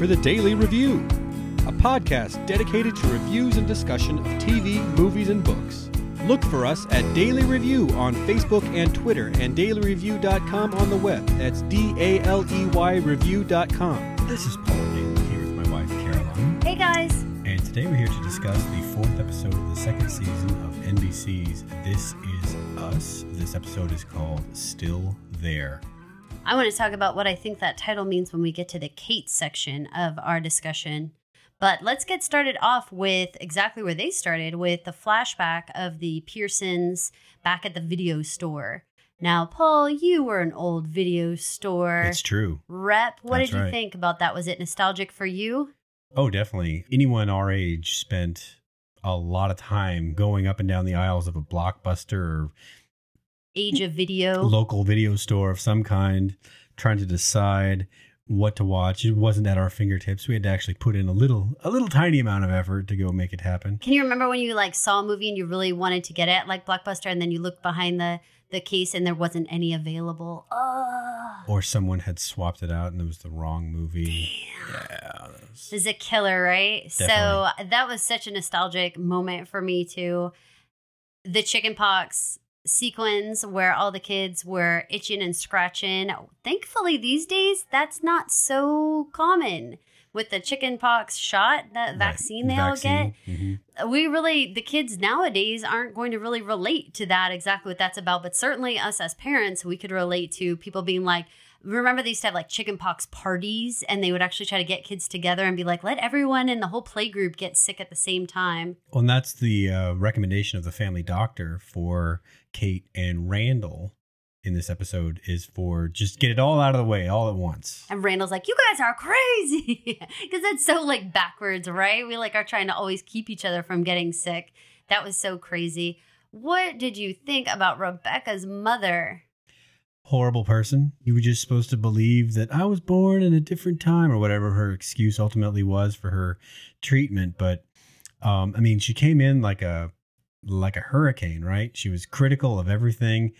for the Daily Review, a podcast dedicated to reviews and discussion of TV, movies, and books. Look for us at Daily Review on Facebook and Twitter and dailyreview.com on the web. That's D A L E Y review.com. This is Paul Daly here with my wife Caroline. Hey guys. And today we're here to discuss the fourth episode of the second season of NBC's This Is Us. This episode is called Still There. I want to talk about what I think that title means when we get to the Kate section of our discussion. But let's get started off with exactly where they started with the flashback of the Pearsons back at the video store. Now, Paul, you were an old video store It's true. rep. What That's did you right. think about that? Was it nostalgic for you? Oh, definitely. Anyone our age spent a lot of time going up and down the aisles of a blockbuster or Age of video. local video store of some kind, trying to decide what to watch. It wasn't at our fingertips. We had to actually put in a little, a little tiny amount of effort to go make it happen. Can you remember when you like saw a movie and you really wanted to get it, like Blockbuster, and then you looked behind the the case and there wasn't any available? Oh, Or someone had swapped it out and it was the wrong movie. Damn. Yeah. was- is a killer, right? So that was such a nostalgic moment for me too. The chickenpox sequence where all the kids were itching and scratching. Thankfully, these days that's not so common with the chickenpox shot, that Right. vaccine they all get. Vaccine. Mhm. we really the kids nowadays aren't going to really relate to that exactly what that's about but certainly us as parents we could relate to people being like remember they used to have like chickenpox parties and they would actually try to get kids together and be like let everyone in the whole play group get sick at the same time. Well, and that's the uh, recommendation of the family doctor for Kate and Randall in this episode is for just get it all out of the way all at once. and randall's like you guys are crazy. Because that's so like backwards right? We like are trying to always keep each other from getting sick. That was so crazy. What did you think about rebecca's mother horrible person. You were just supposed to believe that I was born in a different time or whatever her excuse ultimately was for her treatment. But um, I mean, she came in like a like a hurricane, right? She was critical of everything.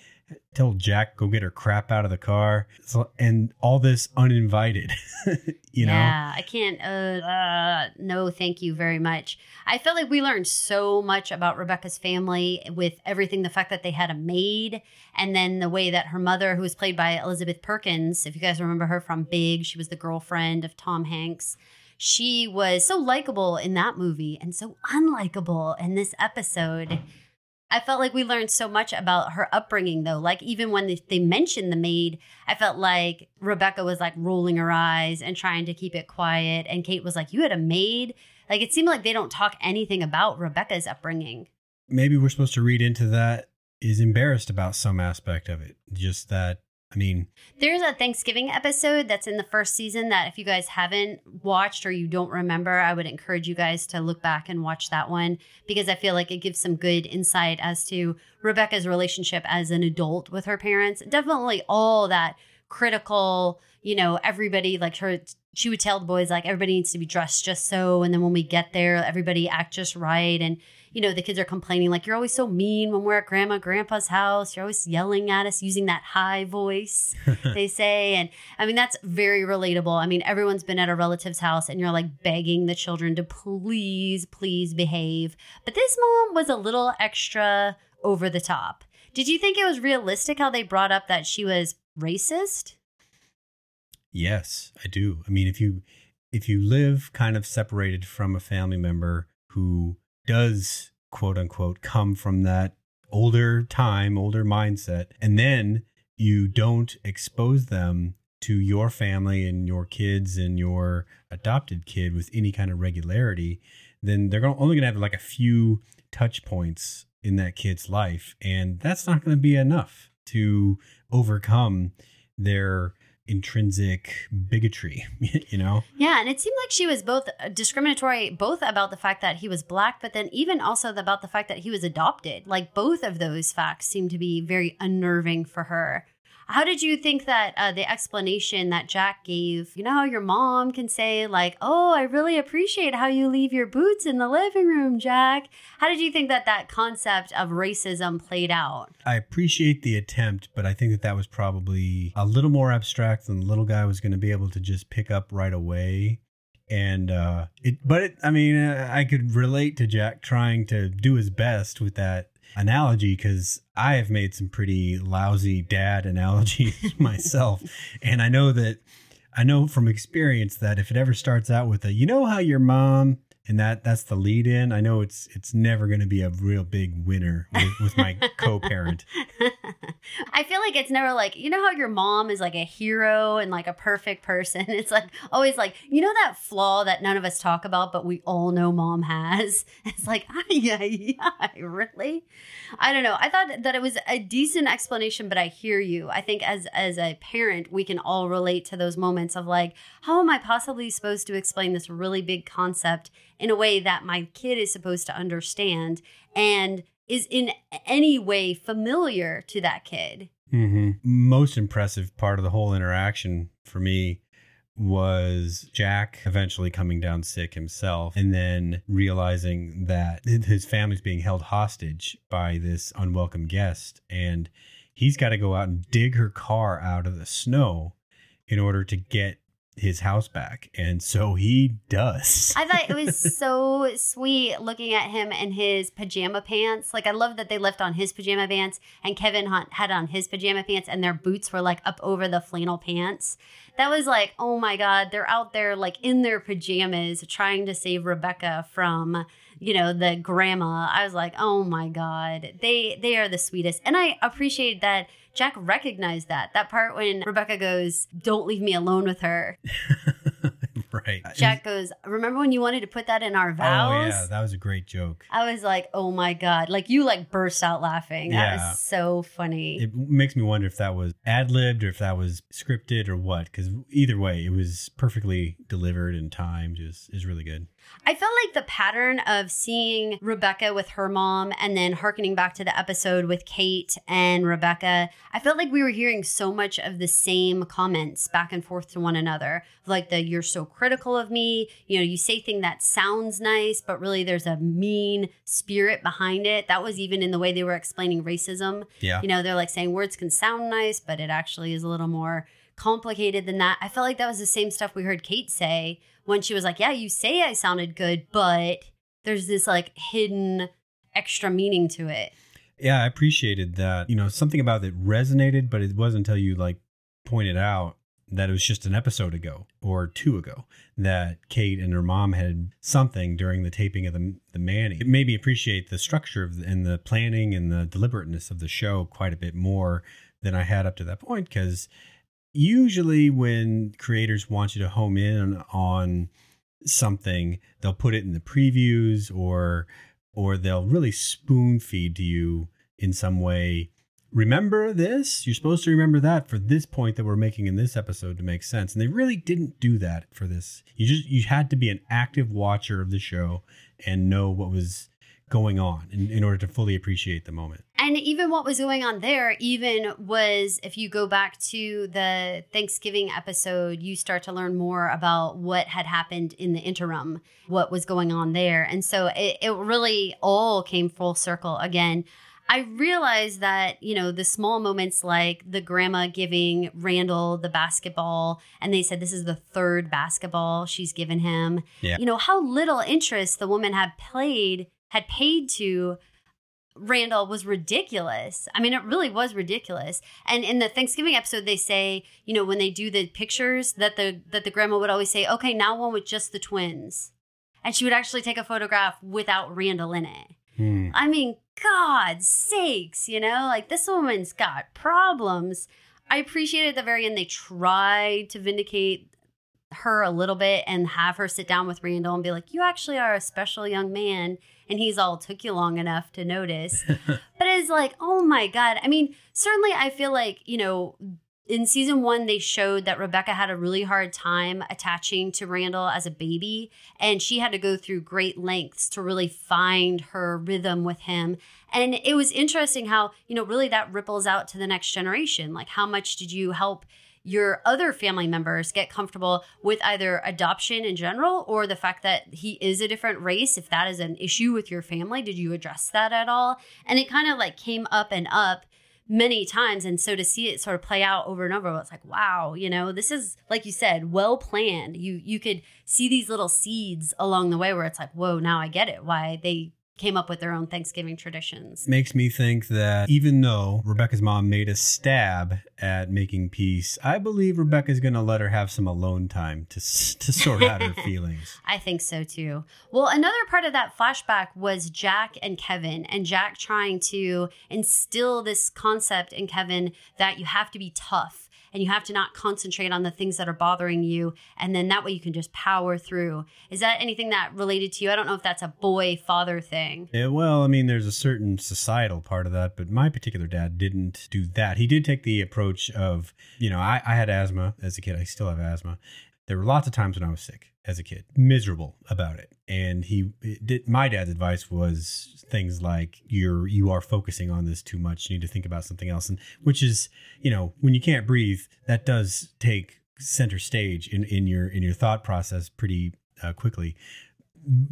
Told Jack go get her crap out of the car, so, and all this uninvited. you know, Yeah, I can't. Uh, uh, no, thank you very much. I felt like we learned so much about Rebecca's family with everything the fact that they had a maid, and then the way that her mother, who was played by Elizabeth Perkins, if you guys remember her from Big, she was the girlfriend of Tom Hanks. She was so likable in that movie and so unlikable in this episode. I felt like we learned so much about her upbringing, though. Like, even when they, mentioned the maid, I felt like Rebecca was like rolling her eyes and trying to keep it quiet. And Kate was like, You had a maid? Like, it seemed like they don't talk anything about Rebecca's upbringing. maybe we're supposed to read into that is embarrassed about some aspect of it. Just that, I mean, There's a Thanksgiving episode that's in the first season that if you guys haven't watched or you don't remember, I would encourage you guys to look back and watch that one because I feel like it gives some good insight as to Rebecca's relationship as an adult with her parents. Definitely all that critical, you know, everybody like her she would tell the boys like everybody needs to be dressed just so and then when we get there everybody act just right and you know the kids are complaining like you're always so mean when we're at grandma grandpa's house. You're always yelling at us using that high voice they say and i mean that's very relatable. I mean everyone's been at a relative's house and you're like begging the children to please please behave. But this mom was a little extra over the top. Did you think it was realistic how they brought up that she was racist Yes, I do. I mean, if you if you live kind of separated from a family member who does quote unquote come from that older time, older mindset, and then you don't expose them to your family and your kids and your adopted kid with any kind of regularity, then they're only going to have like a few touch points in that kid's life. And that's not going to be enough to overcome their intrinsic bigotry, you know? Yeah, and it seemed like she was both discriminatory, both about the fact that he was black, but then even also about the fact that he was adopted. Like both of those facts seemed to be very unnerving for her. How did you think that uh, the explanation that Jack gave, you know, how your mom can say, like, oh, I really appreciate how you leave your boots in the living room, Jack? How did you think that that concept of racism played out? I appreciate the attempt, but I think that that was probably a little more abstract than the little guy was going to be able to just pick up right away. And uh, it, but it, I mean, uh, I could relate to Jack trying to do his best with that analogy because I have made some pretty lousy dad analogies myself, and I know that I know from experience that if it ever starts out with a, you know how your mom and that that's the lead in. I know it's it's never going to be a real big winner with, with my co-parent. I feel like it's never like you know how your mom is like a hero and like a perfect person. It's like always like you know that flaw that none of us talk about, but we all know mom has. It's like yeah, yeah, really. I don't know. I thought that it was a decent explanation, but I hear you. I think as as a parent, we can all relate to those moments of like, how am I possibly supposed to explain this really big concept in a way that my kid is supposed to understand and is in any way familiar to that kid. Mm-hmm. Most impressive part of the whole interaction for me was Jack eventually coming down sick himself and then realizing that his family's being held hostage by this unwelcome guest and he's got to go out and dig her car out of the snow in order to get his house back. And so he does. I thought it was so sweet looking at him in his pajama pants. Like, I love that they left on his pajama pants and Kevin Hunt had on his pajama pants and their boots were like up over the flannel pants. That was like, oh my God, they're out there like in their pajamas trying to save Rebecca from you know the grandma i was like oh my god they they are the sweetest and i appreciate that Jack recognized that. That part when Rebecca goes, Don't leave me alone with her. right. Uh, Jack goes, Remember when you wanted to put that in our vows? Oh, yeah. That was a great joke. I was like, Oh my God. Like you like burst out laughing. That yeah. was so funny. It makes me wonder if that was ad libbed or if that was scripted or what. Because either way, it was perfectly delivered and timed. Is is really good. I felt like the pattern of seeing Rebecca with her mom and then harkening back to the episode with Kate and Rebecca, I felt like we were hearing so much of the same comments back and forth to one another. Like the you're so critical of me, you know, you say thing that sounds nice, but really there's a mean spirit behind it. That was even in the way they were explaining racism. Yeah. You know, they're like saying words can sound nice, but it actually is a little more complicated than that. I felt like that was the same stuff we heard Kate say when she was like, Yeah, you say I sounded good, but there's this like hidden extra meaning to it. Yeah, I appreciated that. You know, something about it resonated, but it wasn't until you like pointed out that it was just an episode ago or two ago that Kate and her mom had something during the taping of the the Manny. It made me appreciate the structure of the, and the planning and the deliberateness of the show quite a bit more than I had up to that point because usually when creators want you to home in on something they'll put it in the previews or or they'll really spoon feed to you in some way. Remember this? You're supposed to remember that for this point that we're making in this episode to make sense. And they really didn't do that for this. You just you had to be an active watcher of the show and know what was going on in, in order to fully appreciate the moment. And even what was going on there, even was if you go back to the Thanksgiving episode, you start to learn more about what had happened in the interim, what was going on there. And so it, it really all came full circle again. I realized that, you know, the small moments like the grandma giving Randall the basketball, and they said this is the third basketball she's given him. Yeah. You know, how little interest the woman had played had paid to Randall was ridiculous. I mean, it really was ridiculous. And in the Thanksgiving episode, they say, you know, when they do the pictures, that the that the grandma would always say, "Okay, now one with just the twins," and she would actually take a photograph without Randall in it. Hmm. I mean, God sakes, you know, like this woman's got problems. I appreciate at the very end they tried to vindicate her a little bit and have her sit down with Randall and be like, "You actually are a special young man." And he's all took you long enough to notice. but it's like, oh my God. I mean, certainly I feel like, you know, in season one, they showed that Rebecca had a really hard time attaching to Randall as a baby, and she had to go through great lengths to really find her rhythm with him. And it was interesting how, you know, really that ripples out to the next generation. Like, how much did you help your other family members get comfortable with either adoption in general or the fact that he is a different race if that is an issue with your family did you address that at all and it kind of like came up and up many times. And so to see it sort of play out over and over, it's like, wow, you know, this is like you said, well planned. You you could see these little seeds along the way where it's like, whoa, now I get it. Why they came up with their own Thanksgiving traditions. Makes me think that even though Rebecca's mom made a stab at making peace, I believe Rebecca's going to let her have some alone time to to sort out her feelings. I think so too. Well, another part of that flashback was Jack and Kevin, and Jack trying to instill this concept in Kevin that you have to be tough and you have to not concentrate on the things that are bothering you and then that way you can just power through. Is that anything that related to you? I don't know if that's a boy father thing. Yeah well i mean there's a certain societal part of that but my particular dad didn't do that. He did take the approach of you know i, I had asthma as a kid. I still have asthma. There were lots of times when i was sick as a kid, miserable about it. And he did, my dad's advice was things like you're you are focusing on this too much. You need to think about something else. And which is, you know, when you can't breathe, that does take center stage in in your in your thought process pretty uh, quickly.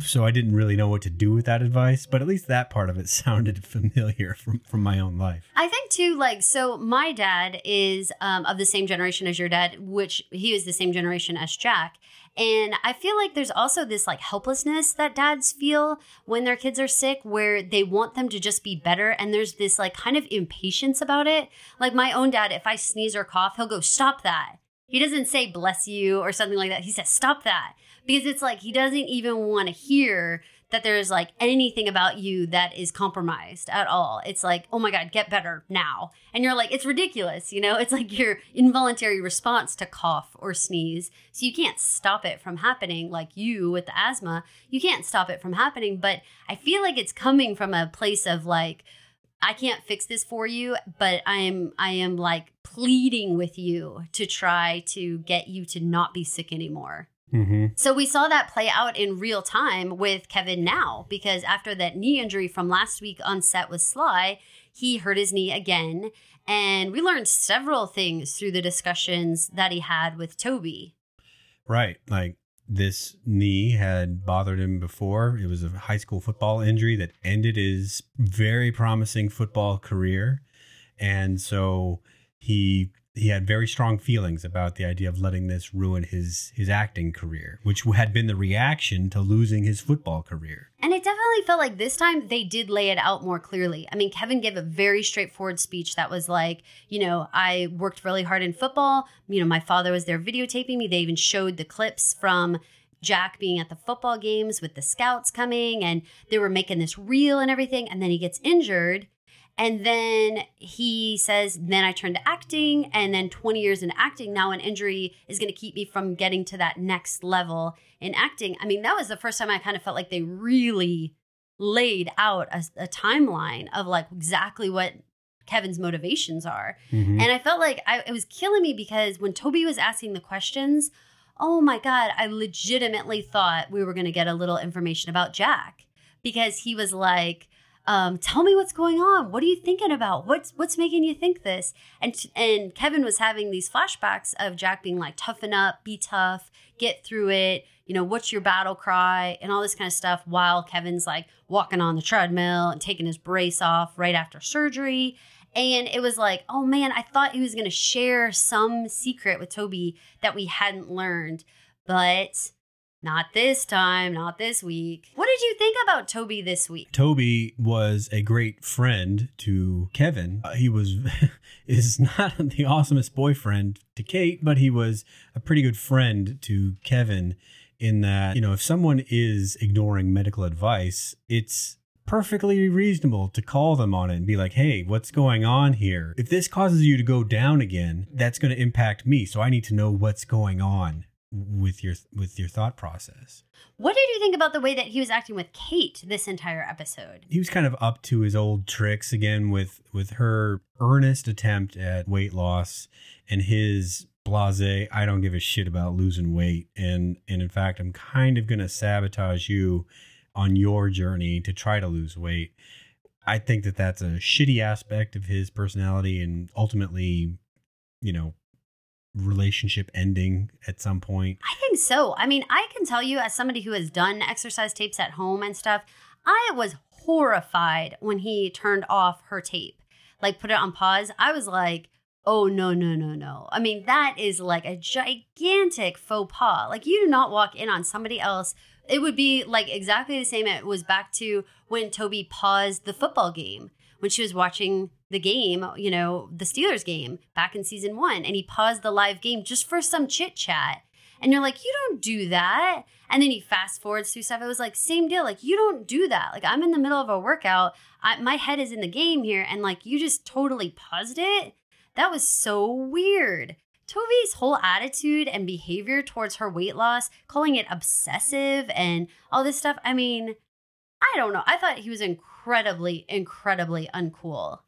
So I didn't really know what to do with that advice, but at least that part of it sounded familiar from from my own life. I think too, like so, my dad is um, of the same generation as your dad, which he is the same generation as Jack, and I feel like there's also this like helplessness that dads feel when their kids are sick where they want them to just be better. And there's this like kind of impatience about it. Like my own dad, if I sneeze or cough, he'll go, stop that. He doesn't say bless you or something like that. He says, stop that. Because it's like he doesn't even want to hear that there's like anything about you that is compromised at all. It's like, oh my God, get better now. And you're like, it's ridiculous. You know, it's like your involuntary response to cough or sneeze. So you can't stop it from happening like you with the asthma. You can't stop it from happening. But I feel like it's coming from a place of like, I can't fix this for you, but I am I am like pleading with you to try to get you to not be sick anymore. Mm-hmm. So we saw that play out in real time with Kevin now because after that knee injury from last week on set with Sly, he hurt his knee again. And we learned several things through the discussions that he had with Toby. Right. Like this knee had bothered him before. It was a high school football injury that ended his very promising football career. And so he he had very strong feelings about the idea of letting this ruin his his acting career, which had been the reaction to losing his football career. And it definitely felt like this time they did lay it out more clearly. I mean, Kevin gave a very straightforward speech that was like, you know, I worked really hard in football. You know, my father was there videotaping me. They even showed the clips from Jack being at the football games with the scouts coming and they were making this reel and everything. And then he gets injured and then he says, then I turned to acting. And then 20 years in acting, now an injury is going to keep me from getting to that next level in acting. I mean, that was the first time I kind of felt like they really laid out a, a timeline of like exactly what Kevin's motivations are. Mm-hmm. And I felt like I, it was killing me because when Toby was asking the questions, oh my God, I legitimately thought we were going to get a little information about Jack because he was like, um, tell me what's going on. What are you thinking about? What's what's making you think this? And and Kevin was having these flashbacks of Jack being like, toughen up, be tough, get through it. You know, what's your battle cry and all this kind of stuff. While Kevin's like walking on the treadmill and taking his brace off right after surgery. And it was like, oh man, I thought he was going to share some secret with Toby that we hadn't learned. But not this time, not this week. What did you think about Toby this week? Toby was a great friend to Kevin. Uh, he was is not the awesomest boyfriend to Kate, but he was a pretty good friend to Kevin in that, you know, if someone is ignoring medical advice, it's perfectly reasonable to call them on it and be like, hey, what's going on here? If this causes you to go down again, that's going to impact me. So I need to know what's going on with your with your thought process. What did you think about the way that he was acting with Kate this entire episode? He was kind of up to his old tricks again with with her earnest attempt at weight loss and his blase I don't give a shit about losing weight and and in fact I'm kind of going to sabotage you on your journey to try to lose weight. I think that that's a shitty aspect of his personality and ultimately you know relationship ending at some point? I think so. I mean, I can tell you as somebody who has done exercise tapes at home and stuff, I was horrified when he turned off her tape. like put it on pause, I was like, oh no, no, no, no. I mean, that is like a gigantic faux pas. Like you do not walk in on somebody else. It would be like exactly the same. It was back to when Toby paused the football game when she was watching the game, uh, you know, the Steelers game back in season one, and he paused the live game just for some chit chat. And you're like, you don't do that. And then he fast forwards through stuff. It was like, same deal. Like, you don't do that. Like, I'm in the middle of a workout. I, my head is in the game here. And like, you just totally paused it. That was so weird. Toby's whole attitude and behavior towards her weight loss, calling it obsessive and all this stuff. I mean, I don't know. I thought he was incredibly, incredibly uncool.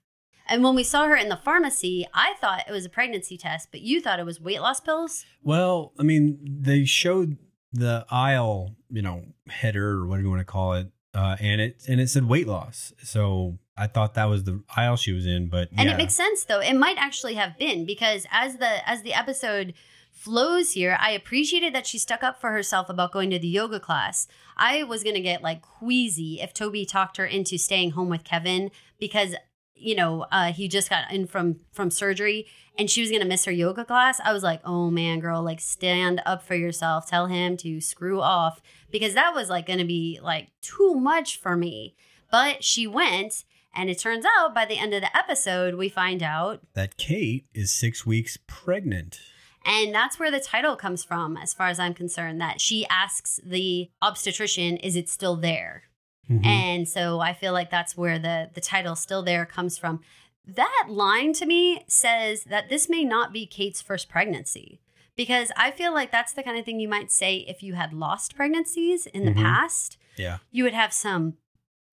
And when we saw her in the pharmacy, I thought it was a pregnancy test, but you thought it was weight loss pills? Well, I mean, they showed the aisle, you know, header or whatever you want to call it, uh, and it and it said weight loss. So I thought that was the aisle she was in, but and yeah. it makes sense though. It might actually have been because as the as the episode flows here, I appreciated that she stuck up for herself about going to the yoga class. I was gonna get like queasy if Toby talked her into staying home with Kevin because you know uh, he just got in from from surgery and she was gonna miss her yoga class i was like oh man girl like stand up for yourself. Tell him to screw off because that was like gonna be like too much for me. But she went and it turns out by the end of the episode we find out that Kate is six weeks pregnant. and that's where the title comes from as far as i'm concerned that she asks the obstetrician is it still there Mhm. and so I feel like that's where the the title still there comes from. That line to me says that this may not be Kate's first pregnancy because I feel like that's the kind of thing you might say if you had lost pregnancies in the Mhm. past. yeah. You would have some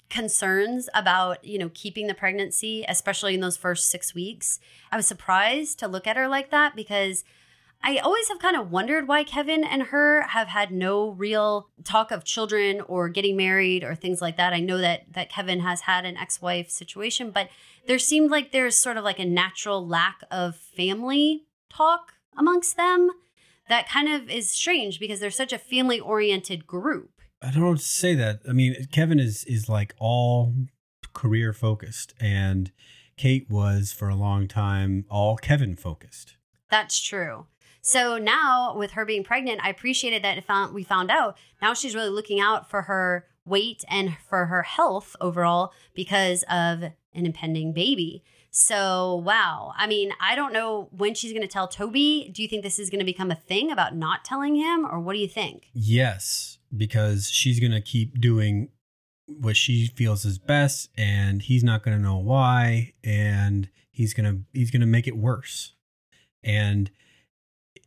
concerns about, you know, keeping the pregnancy, especially in those first 6 weeks. I was surprised to look at her like that because I always have kind of wondered why Kevin and her have had no real talk of children or getting married or things like that. I know that that Kevin has had an ex-wife situation, but there seemed like there's sort of like a natural lack of family talk amongst them that kind of is strange because they're such a family-oriented group. I don't know what to say that. I mean, Kevin is is like all career focused, and Kate was for a long time all Kevin focused. That's true. So now, with her being pregnant, I appreciated that it found, we found out now she's really looking out for her weight and for her health overall because of an impending baby. So, wow. I mean, I don't know when she's going to tell Toby. Do you think this is going to become a thing about not telling him, or what do you think? Yes, because she's gonna keep doing what she feels is best, and he's not gonna know why, and he's gonna he's gonna make it worse. And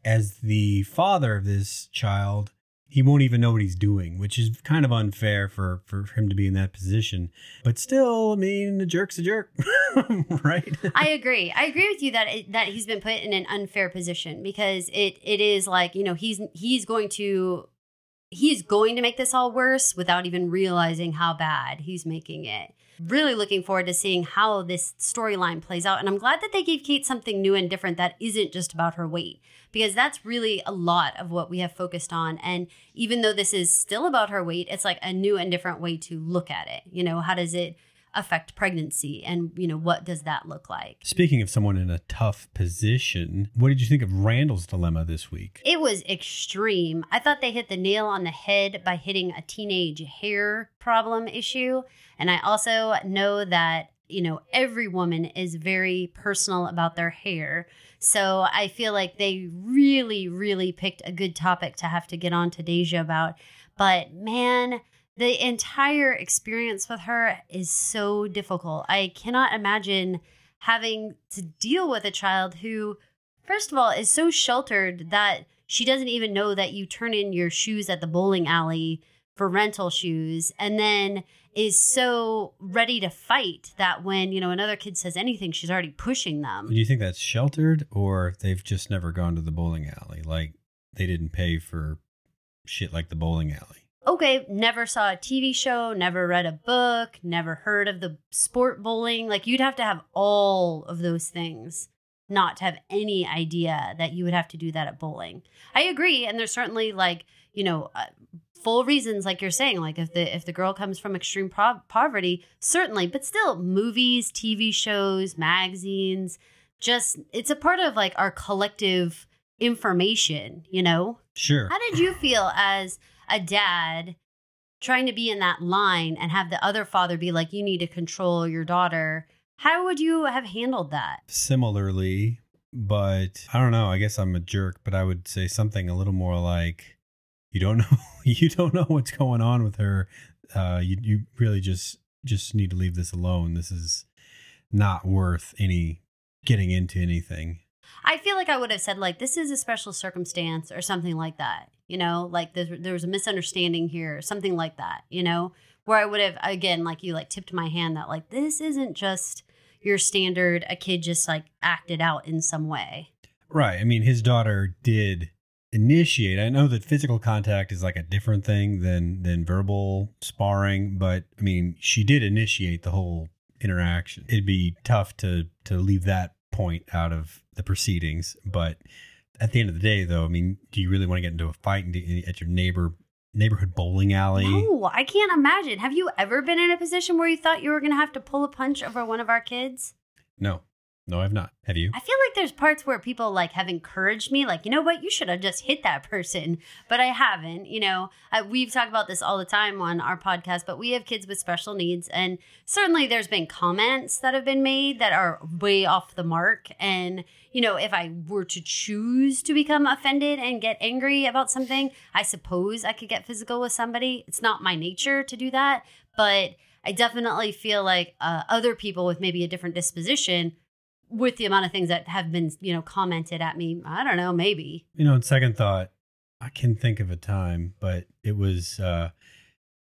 as the father of this child, he won't even know what he's doing, which is kind of unfair for for him to be in that position. But still, I mean, a jerk's a jerk, right? I agree. I agree with you that it, that he's been put in an unfair position because it it is like you know he's he's going to he's going to make this all worse without even realizing how bad he's making it. Really looking forward to seeing how this storyline plays out, and I'm glad that they gave Kate something new and different that isn't just about her weight because that's really a lot of what we have focused on. And even though this is still about her weight, it's like a new and different way to look at it. You know, how does it affect pregnancy and you know what does that look like Speaking of someone in a tough position, what did you think of Randall's dilemma this week? It was extreme. I thought they hit the nail on the head by hitting a teenage hair problem issue. And I also know that, you know, every woman is very personal about their hair. So I feel like they really, really picked a good topic to have to get on to Deja about. But man, the entire experience with her is so difficult. I cannot imagine having to deal with a child who, first of all, is so sheltered that she doesn't even know that you turn in your shoes at the bowling alley for rental shoes and then is so ready to fight that when you know another kid says anything she's already pushing them Do you think that's sheltered or they've just never gone to the bowling alley? Like they didn't pay for shit like the bowling alley. okay, never saw a TV show, never read a book, never heard of the sport bowling. Like you'd have to have all of those things not to have any idea that you would have to do that at bowling. I agree. And there's certainly like, you know, uh, full reasons like you're saying like if the if the girl comes from extreme pro- poverty certainly but still movies tv shows magazines just it's a part of like our collective information you know Sure. how did you feel as a dad trying to be in that line and have the other father be like you need to control your daughter how would you have handled that Similarly, but I don't know. I guess I'm a jerk, but I would say something a little more like, "You don't know. You don't know what's going on with her. Uh, you you really just just need to leave this alone. This is not worth any getting into anything." I feel like I would have said like this is a special circumstance or something like that. You know, like there, there was a misunderstanding here, or something like that. You know, where I would have again like you like tipped my hand that like this isn't just your standard a kid just like acted out in some way. Right. I mean, his daughter did initiate. I know that physical contact is like a different thing than than verbal sparring, but I mean, she did initiate the whole interaction. It'd be tough to to leave that point out of the proceedings, but at the end of the day though, I mean, do you really want to get into a fight eh, at your neighbor neighborhood bowling alley? No, I can't imagine. Have you ever been in a position where you thought you were going to have to pull a punch over one of our kids? No. No, I've not. Have you? I feel like there's parts where people like have encouraged me, like, you know what, you should have just hit that person, but I haven't. You know, I, we've talked about this all the time on our podcast, but we have kids with special needs, and certainly there's been comments that have been made that are way off the mark. And you know, if I were to choose to become offended and get angry about something, I suppose I could get physical with somebody. It's not my nature to do that, but I definitely feel like uh, other people with maybe a different disposition with the amount of things that have been, you know, commented at me, I don't know, maybe. You know, in second thought, I can think of a time, but it was uh,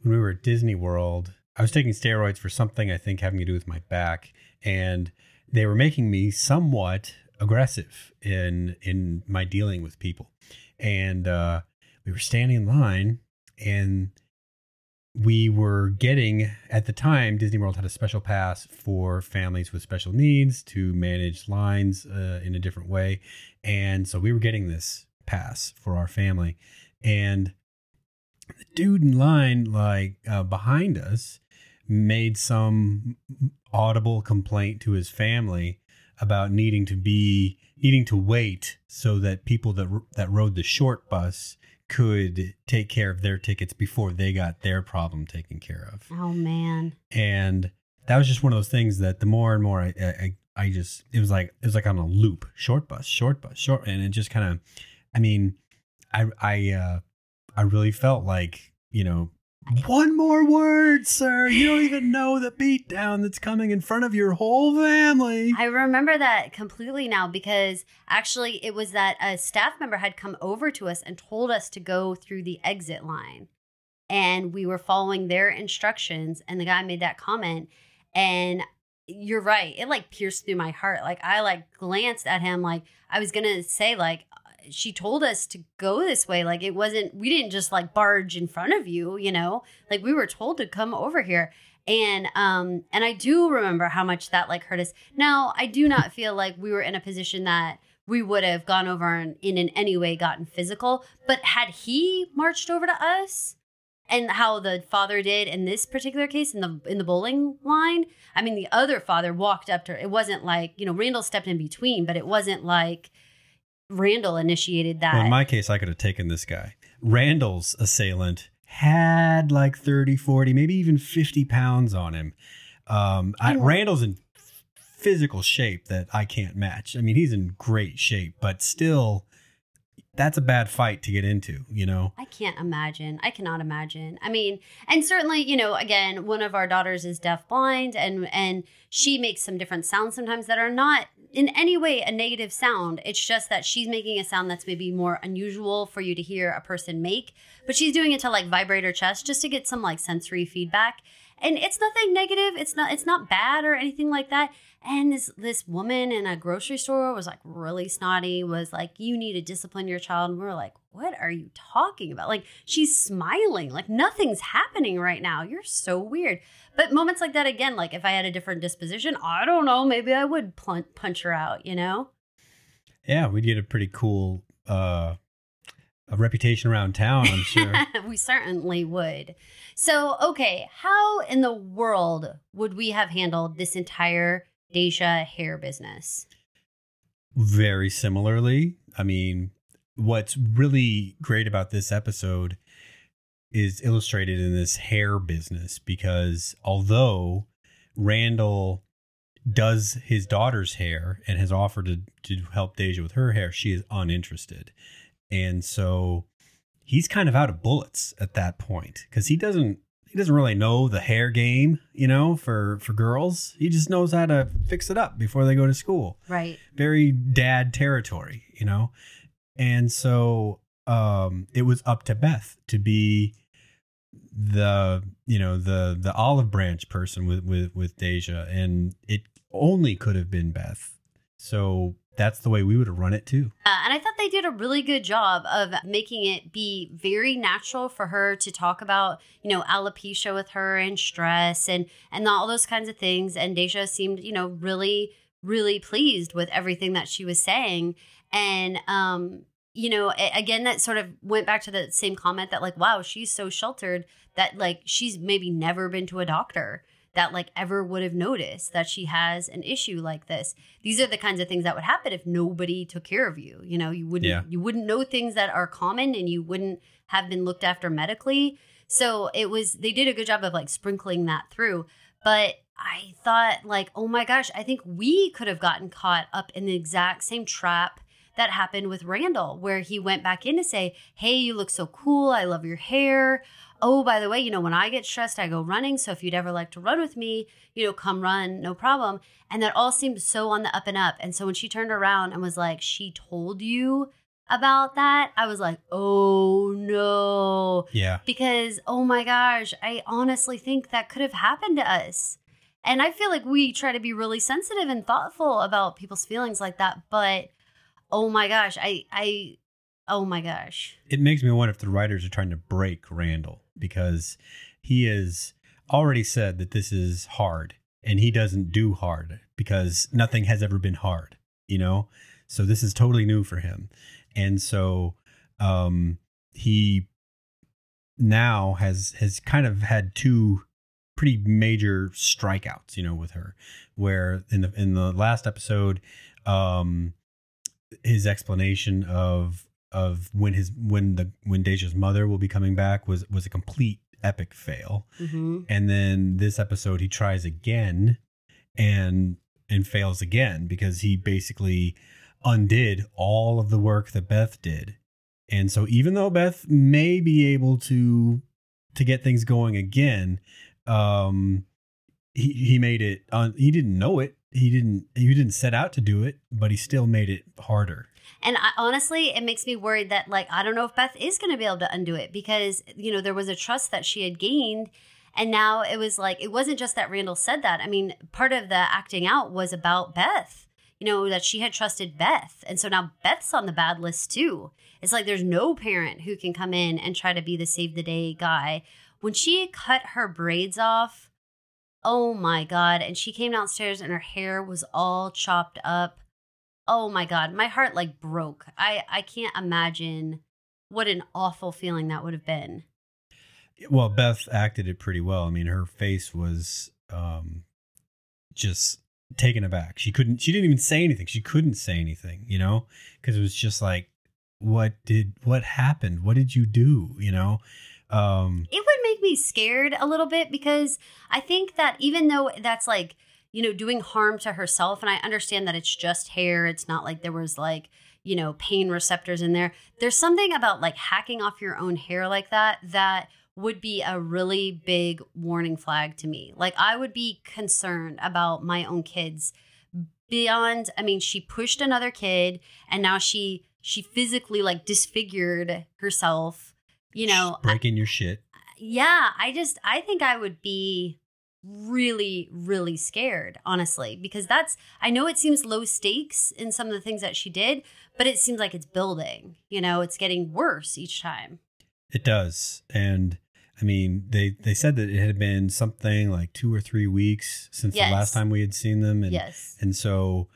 when we were at Disney World. I was taking steroids for something I think having to do with my back, and they were making me somewhat aggressive in in my dealing with people. And uh, we were standing in line, and we were getting at the time Disney World had a special pass for families with special needs to manage lines uh, in a different way, and so we were getting this pass for our family, and the dude in line like uh, behind us made some audible complaint to his family about needing to be needing to wait so that people that that rode the short bus could take care of their tickets before they got their problem taken care of. Oh man. And that was just one of those things that the more and more I I, I just it was like it was like on a loop, short bus, short bus, short and it just kind of I mean, I I uh I really felt like, you know, one more word, sir. You don't even know the beatdown that's coming in front of your whole family. I remember that completely now because actually it was that a staff member had come over to us and told us to go through the exit line. And we were following their instructions and the guy made that comment and you're right. It like pierced through my heart. Like I like glanced at him like I was going to say like she told us to go this way. Like it wasn't, we didn't just like barge in front of you, you know, like we were told to come over here. And, um, and I do remember how much that like hurt us. Now, I do not feel like we were in a position that we would have gone over and in, in any way gotten physical, but had he marched over to us, and how the father did in this particular case in the in the bowling line. I mean, the other father walked up to her. It wasn't like you know Randall stepped in between, but it wasn't like Randall initiated that. Well, in my case, I could have taken this guy. Randall's assailant had like 30, 40, maybe even 50 pounds on him. Um, I, Randall's in physical shape that I can't match. I mean, he's in great shape, but still, that's a bad fight to get into, you know? I can't imagine. I cannot imagine. I mean, and certainly, you know, again, one of our daughters is deaf blind and and she makes some different sounds sometimes that are not in any way a negative sound. It's just that she's making a sound that's maybe more unusual for you to hear a person make, but she's doing it to like vibrate her chest just to get some like sensory feedback. And it's nothing negative. It's not it's not bad or anything like that. And this this woman in a grocery store was like really snotty, was like, you need to discipline your child. And we are like, what are you talking about? Like she's smiling, like nothing's happening right now. You're so weird. But moments like that again, like if I had a different disposition, I don't know, maybe I would punch her out, you know? Yeah, we'd get a pretty cool uh, a reputation around town, I'm sure. we certainly would. So, okay, how in the world would we have handled this entire Deja hair business? Very similarly. I mean, what's really great about this episode is illustrated in this hair business because although Randall does his daughter's hair and has offered to, to help Deja with her hair, she is uninterested. And so he's kind of out of bullets at that point because he doesn't he doesn't really know the hair game, you know, for for girls. He just knows how to fix it up before they go to school. Right. Very dad territory, you know. And so um it was up to Beth to be the you know the the olive branch person with with with Deja and it only could have been Beth. So that's the way we would have run it too. Uh, and I thought they did a really good job of making it be very natural for her to talk about, you know, alopecia with her and stress and and all those kinds of things. And Deja seemed, you know, really really pleased with everything that she was saying. And um, you know, again, that sort of went back to the same comment that like, wow, she's so sheltered that like she's maybe never been to a doctor that like ever would have noticed that she has an issue like this. These are the kinds of things that would happen if nobody took care of you. You know, you wouldn't Yeah. you wouldn't know things that are common and you wouldn't have been looked after medically. So it was they did a good job of like sprinkling that through. But I thought like, oh my gosh, I think we could have gotten caught up in the exact same trap that happened with Randall, where he went back in to say, Hey, you look so cool. I love your hair. Oh, by the way, you know, when I get stressed, I go running. So if you'd ever like to run with me, you know, come run, no problem. And that all seemed so on the up and up. And so when she turned around and was like, She told you about that, I was like, Oh no. Yeah. Because, oh my gosh, I honestly think that could have happened to us. And I feel like we try to be really sensitive and thoughtful about people's feelings like that. But oh my gosh, I, I, oh my gosh. It makes me wonder if the writers are trying to break Randall because he has already said that this is hard and he doesn't do hard because nothing has ever been hard, you know? So this is totally new for him. And so um he now has has kind of had two pretty major strikeouts, you know, with her where in the in the last episode um his explanation of of when his when the when Deja's mother will be coming back was was a complete epic fail. Mm-hmm. And then this episode he tries again and and fails again because he basically undid all of the work that Beth did. And so even though Beth may be able to to get things going again, um he he made it on he didn't know it. He didn't he didn't set out to do it, but he still made it harder. And I, honestly, it makes me worried that, like, I don't know if Beth is going to be able to undo it because, you know, there was a trust that she had gained. And now it was like, it wasn't just that Randall said that. I mean, part of the acting out was about Beth, you know, that she had trusted Beth. And so now Beth's on the bad list too. It's like there's no parent who can come in and try to be the save the day guy. When she cut her braids off, oh my God. And she came downstairs and her hair was all chopped up oh my god my heart like broke i i can't imagine what an awful feeling that would have been Well, Beth acted it pretty well. I mean, her face was um just taken aback. She couldn't she didn't even say anything. She couldn't say anything, you know? Because it was just like what did what happened? What did you do, you know? Um it would make me scared a little bit because i think that even though that's like you know doing harm to herself and i understand that it's just hair it's not like there was like you know pain receptors in there there's something about like hacking off your own hair like that that would be a really big warning flag to me like i would be concerned about my own kids beyond i mean she pushed another kid and now she she physically like disfigured herself you know I- breaking your shit. yeah, I just I think I would be really really scared honestly because that's I know it seems low stakes in some of the things that she did but it seems like it's building you know it's getting worse each time It does. And I mean, they they said that it had been something like 2 or 3 weeks since Yes. the last time we had seen them and yes And so,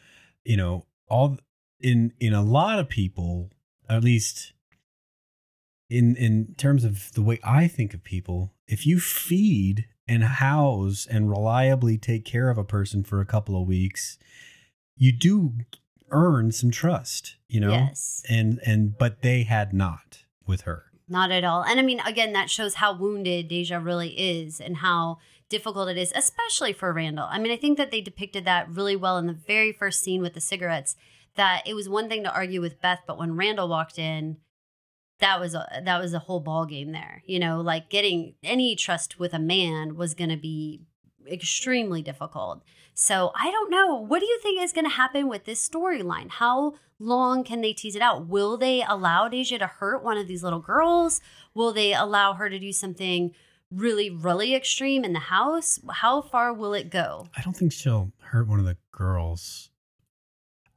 you know, all in in a lot of people, at least in in terms of the way I think of people, if you feed and house and reliably take care of a person for a couple of weeks, you do earn some trust, you know? Yes. And and but they had not with her. Not at all. And I mean, again, that shows how wounded Deja really is and how difficult it is, especially for Randall. I mean, I think that they depicted that really well in the very first scene with the cigarettes. That it was one thing to argue with Beth, but when Randall walked in, that was a that was a whole ball game there. You know, like getting any trust with a man was going to be extremely difficult. So I don't know. What do you think is going to happen with this storyline? How long can they tease it out? Will they allow Deja to hurt one of these little girls? Will they allow her to do something really, really extreme in the house? How far will it go? I don't think she'll hurt one of the girls.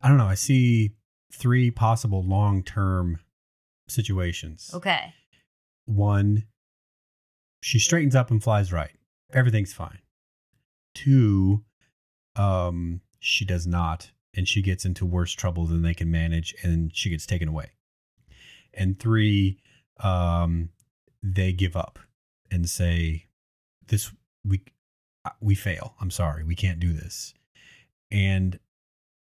I don't know. I see three possible long term situations. Okay. One, she straightens up and flies right. Everything's fine. Two, um, she does not, and she gets into worse trouble than they can manage, and she gets taken away. And three, um, they give up and say, "This we we fail. I'm sorry, we can't do this." And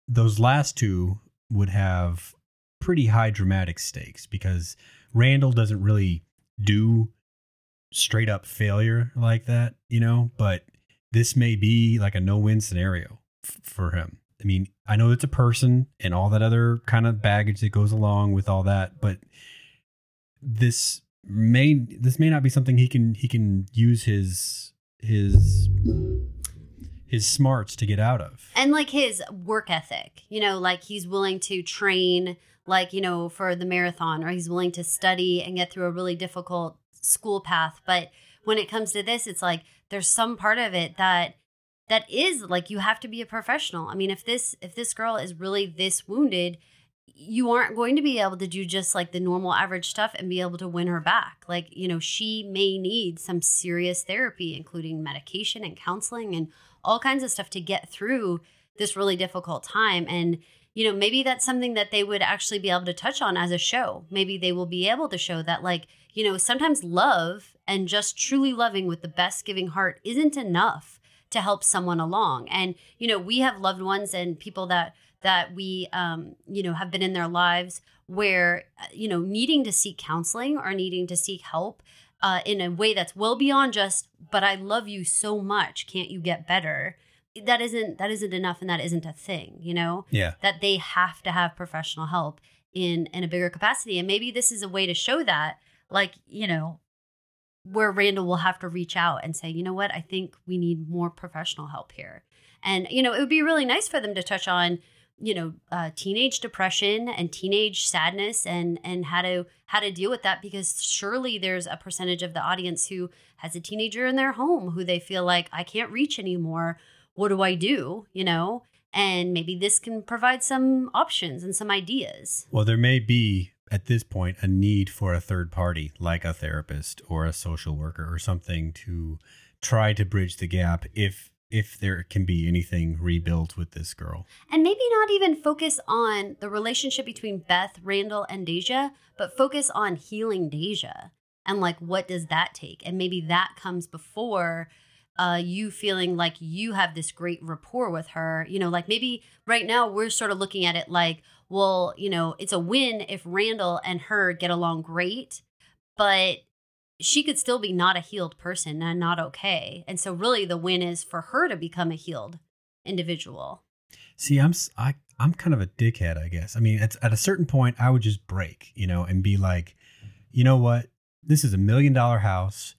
those last two would have pretty high dramatic stakes because Randall doesn't really do straight up failure like that, you know, but this may be like a no win scenario f- for him. I mean, I know it's a person and all that other kind of baggage that goes along with all that, but this may this may not be something he can he can use his his his smarts to get out of. And like his work ethic, you know, like he's willing to train like, you know, for the marathon or he's willing to study and get through a really difficult school path, but when it comes to this, it's like there's some part of it that that is like you have to be a professional. I mean, if this if this girl is really this wounded, you aren't going to be able to do just like the normal average stuff and be able to win her back. Like, you know, she may need some serious therapy, including medication and counseling and all kinds of stuff to get through this really difficult time. And, you know, maybe that's something that they would actually be able to touch on as a show. Maybe they will be able to show that, like, you know, sometimes love and just truly loving with the best giving heart isn't enough to help someone along. And, you know, we have loved ones and people that, that we um, you know have been in their lives where you know needing to seek counseling or needing to seek help uh, in a way that's well beyond just but i love you so much can't you get better that isn't that isn't enough and that isn't a thing you know Yeah. that they have to have professional help in in a bigger capacity and maybe this is a way to show that like you know where Randall will have to reach out and say, you know what, I think we need more professional help here. And, you know, it would be really nice for them to touch on, you know, uh, teenage depression and teenage sadness and, and how to, how to deal with that because surely there's a percentage of the audience who has a teenager in their home who they feel like I can't reach anymore. What do I do? You know, and maybe this can provide some options and some ideas. Well, there may be at this point a need for a third party like a therapist or a social worker or something to try to bridge the gap if if there can be anything rebuilt with this girl. And maybe not even focus on the relationship between Beth, Randall, and Deja, but focus on healing Deja and like what does that take? And maybe that comes before uh, you feeling like you have this great rapport with her. You know, like maybe right now we're sort of looking at it like, well, you know, it's a win if Randall and her get along great, but she could still be not a healed person and not okay. And so really the win is for her to become a healed individual. See, I'm I I'm kind of a dickhead, I guess. I mean, at at a certain point I would just break, you know, and be like, "You know what? This is a million dollar house.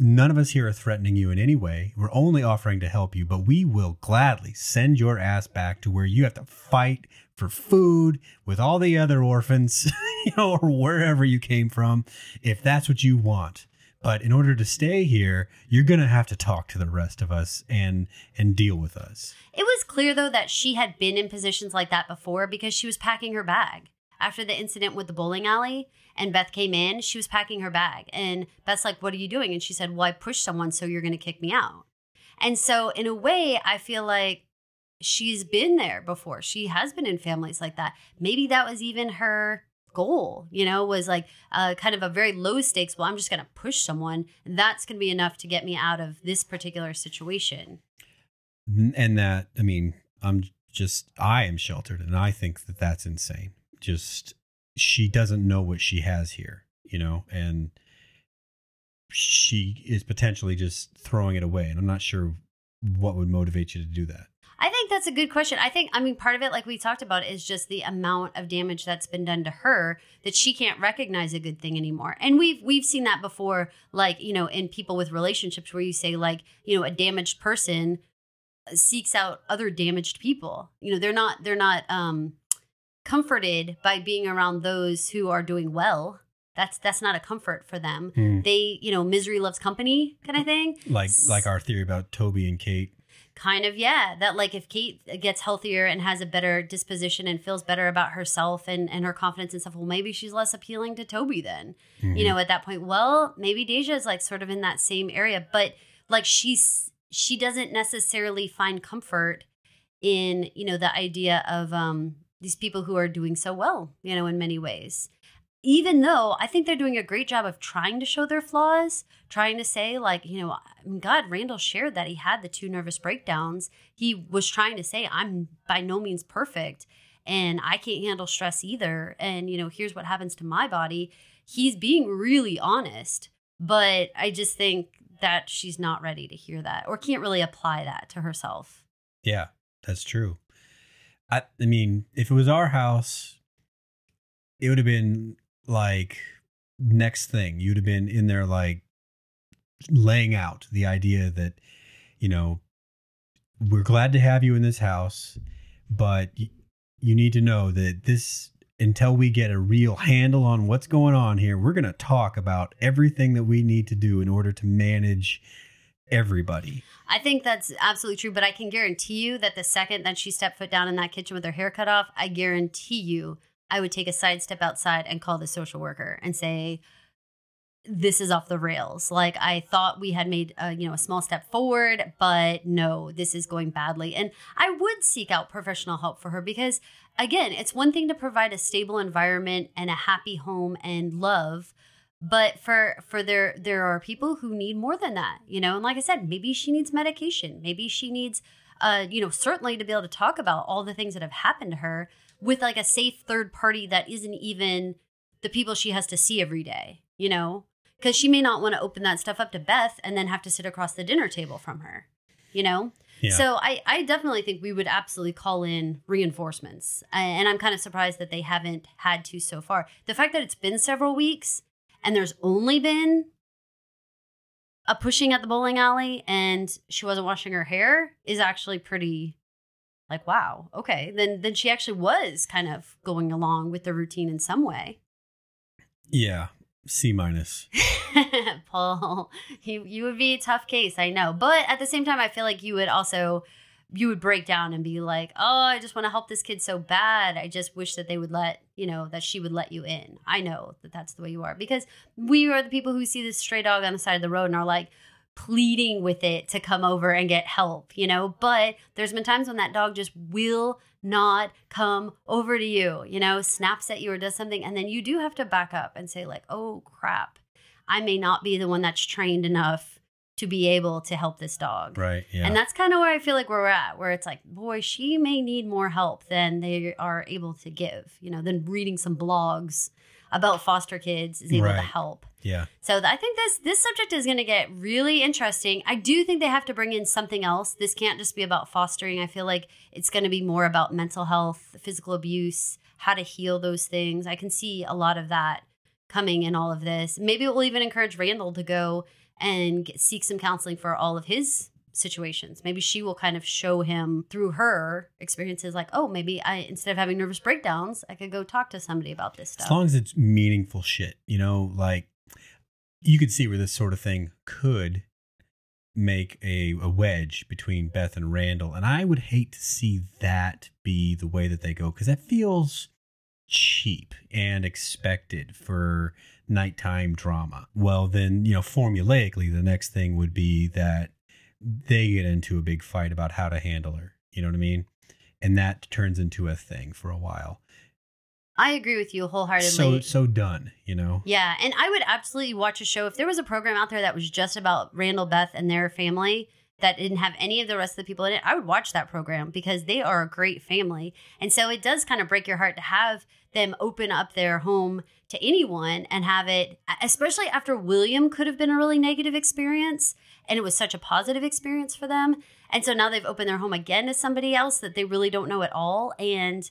None of us here are threatening you in any way. We're only offering to help you, but we will gladly send your ass back to where you have to fight for food with all the other orphans, you know, or wherever you came from, if that's what you want. But in order to stay here, you're going to have to talk to the rest of us and and deal with us. It was clear though that she had been in positions like that before because she was packing her bag. After the incident with the bowling alley and Beth came in, she was packing her bag. And Beth's like, What are you doing? And she said, Well, I pushed someone, so you're going to kick me out. And so, in a way, I feel like she's been there before. She has been in families like that. Maybe that was even her goal, you know, was like uh, kind of a very low stakes. Well, I'm just going to push someone, and that's going to be enough to get me out of this particular situation. And that, I mean, I'm just, I am sheltered, and I think that that's insane. Just, she doesn't know what she has here, you know, and she is potentially just throwing it away. And I'm not sure what would motivate you to do that. I think that's a good question. I think, I mean, part of it, like we talked about, is just the amount of damage that's been done to her that she can't recognize a good thing anymore. And we've we've seen that before, like you know, in people with relationships where you say, like, you know, a damaged person seeks out other damaged people. You know, they're not they're not um comforted by being around those who are doing well. That's that's not a comfort for them. Hmm. They, you know, misery loves company kind of thing. Like, like our theory about Toby and Kate. kind of yeah that like if kate gets healthier and has a better disposition and feels better about herself and and her confidence and stuff well maybe she's less appealing to toby then you know at that point well maybe deja is like sort of in that same area but like she's she doesn't necessarily find comfort in you know the idea of um these people who are doing so well you know in many ways even though I think they're doing a great job of trying to show their flaws, trying to say, like, you know, God, Randall shared that he had the two nervous breakdowns. He was trying to say, I'm by no means perfect and I can't handle stress either. And, you know, here's what happens to my body. He's being really honest, but I just think that she's not ready to hear that or can't really apply that to herself. Yeah, that's true. I, I mean, if it was our house, it would have been like next thing. You'd have been in there like laying out the idea that, you know, we're glad to have you in this house, but y- you need to know that this until we get a real handle on what's going on here, we're going to talk about everything that we need to do in order to manage everybody. I think that's absolutely true, but I can guarantee you that the second that she stepped foot down in that kitchen with her hair cut off, I guarantee you I would take a side step outside and call the social worker and say, this is off the rails. Like I thought we had made a, you know a small step forward, but no, this is going badly. And I would seek out professional help for her because again, it's one thing to provide a stable environment and a happy home and love, but for for there there are people who need more than that, you know. And like I said, maybe she needs medication. Maybe she needs uh you know, certainly to be able to talk about all the things that have happened to her with like a safe third party that isn't even the people she has to see every day, you know? Because she may not want to open that stuff up to Beth and then have to sit across the dinner table from her, you know? Yeah. So I, I definitely think we would absolutely call in reinforcements. And I'm kind of surprised that they haven't had to so far. The fact that it's been several weeks and there's only been a pushing at the bowling alley and she wasn't washing her hair is actually pretty like wow okay. Then then she actually was kind of going along with the routine in some way. Yeah, C minus. paul you you would be a tough case i know. But at the same time i feel like you would also you would break down and be like oh i just want to help this kid so bad i just wish that they would let you know that she would let you in i know that that's the way you are because we are the people who see this stray dog on the side of the road and are like pleading with it to come over and get help, you know. But there's been times when that dog just will not come over to you, you know, snaps at you or does something. And then you do have to back up and say, like, oh crap, I may not be the one that's trained enough to be able to help this dog. Right. Yeah. And that's kind of where I feel like where we're at, where it's like, boy, she may need more help than they are able to give, you know, than reading some blogs about foster kids is able to help. yeah. So I think this this subject is going to get really interesting. I do think they have to bring in something else. This can't just be about fostering. I feel like it's going to be more about mental health, physical abuse, how to heal those things. I can see a lot of that coming in all of this. Maybe it will even encourage Randall to go and get, seek some counseling for all of his situations. Maybe she will kind of show him through her experiences like, "Oh, maybe I instead of having nervous breakdowns, I could go talk to somebody about this stuff." As long as it's meaningful shit, you know, like you could see where this sort of thing could make a, a wedge between Beth and Randall. And I would hate to see that be the way that they go because that feels cheap and expected for nighttime drama. Well, then, you know, formulaically, the next thing would be that they get into a big fight about how to handle her. You know what I mean? And that turns into a thing for a while. I agree with you wholeheartedly. So so done, you know. Yeah, and I would absolutely watch a show if there was a program out there that was just about Randall Beth and their family that didn't have any of the rest of the people in it. I would watch that program because they are a great family. And so it does kind of break your heart to have them open up their home to anyone and have it especially after William could have been a really negative experience and it was such a positive experience for them. And so now they've opened their home again to somebody else that they really don't know at all and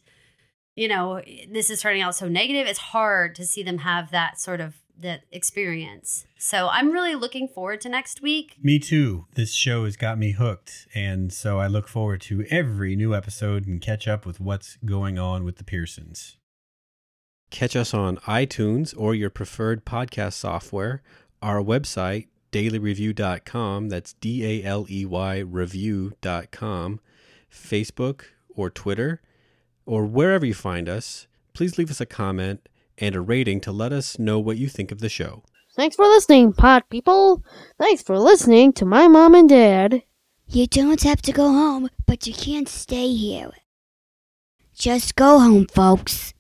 you know, this is turning out so negative. It's hard to see them have that sort of that experience. So I'm really looking forward to next week. Me too. This show has got me hooked, and so I look forward to every new episode and catch up with what's going on with the Pearsons. Catch us on iTunes or your preferred podcast software, our website, daleyreview.com, that's D A L E Y review.com, Facebook or Twitter, or wherever you find us. Please leave us a comment and a rating to let us know what you think of the show. Thanks for listening, pod people. Thanks for listening to my mom and dad. You don't have to go home, but you can't stay here. Just go home, folks.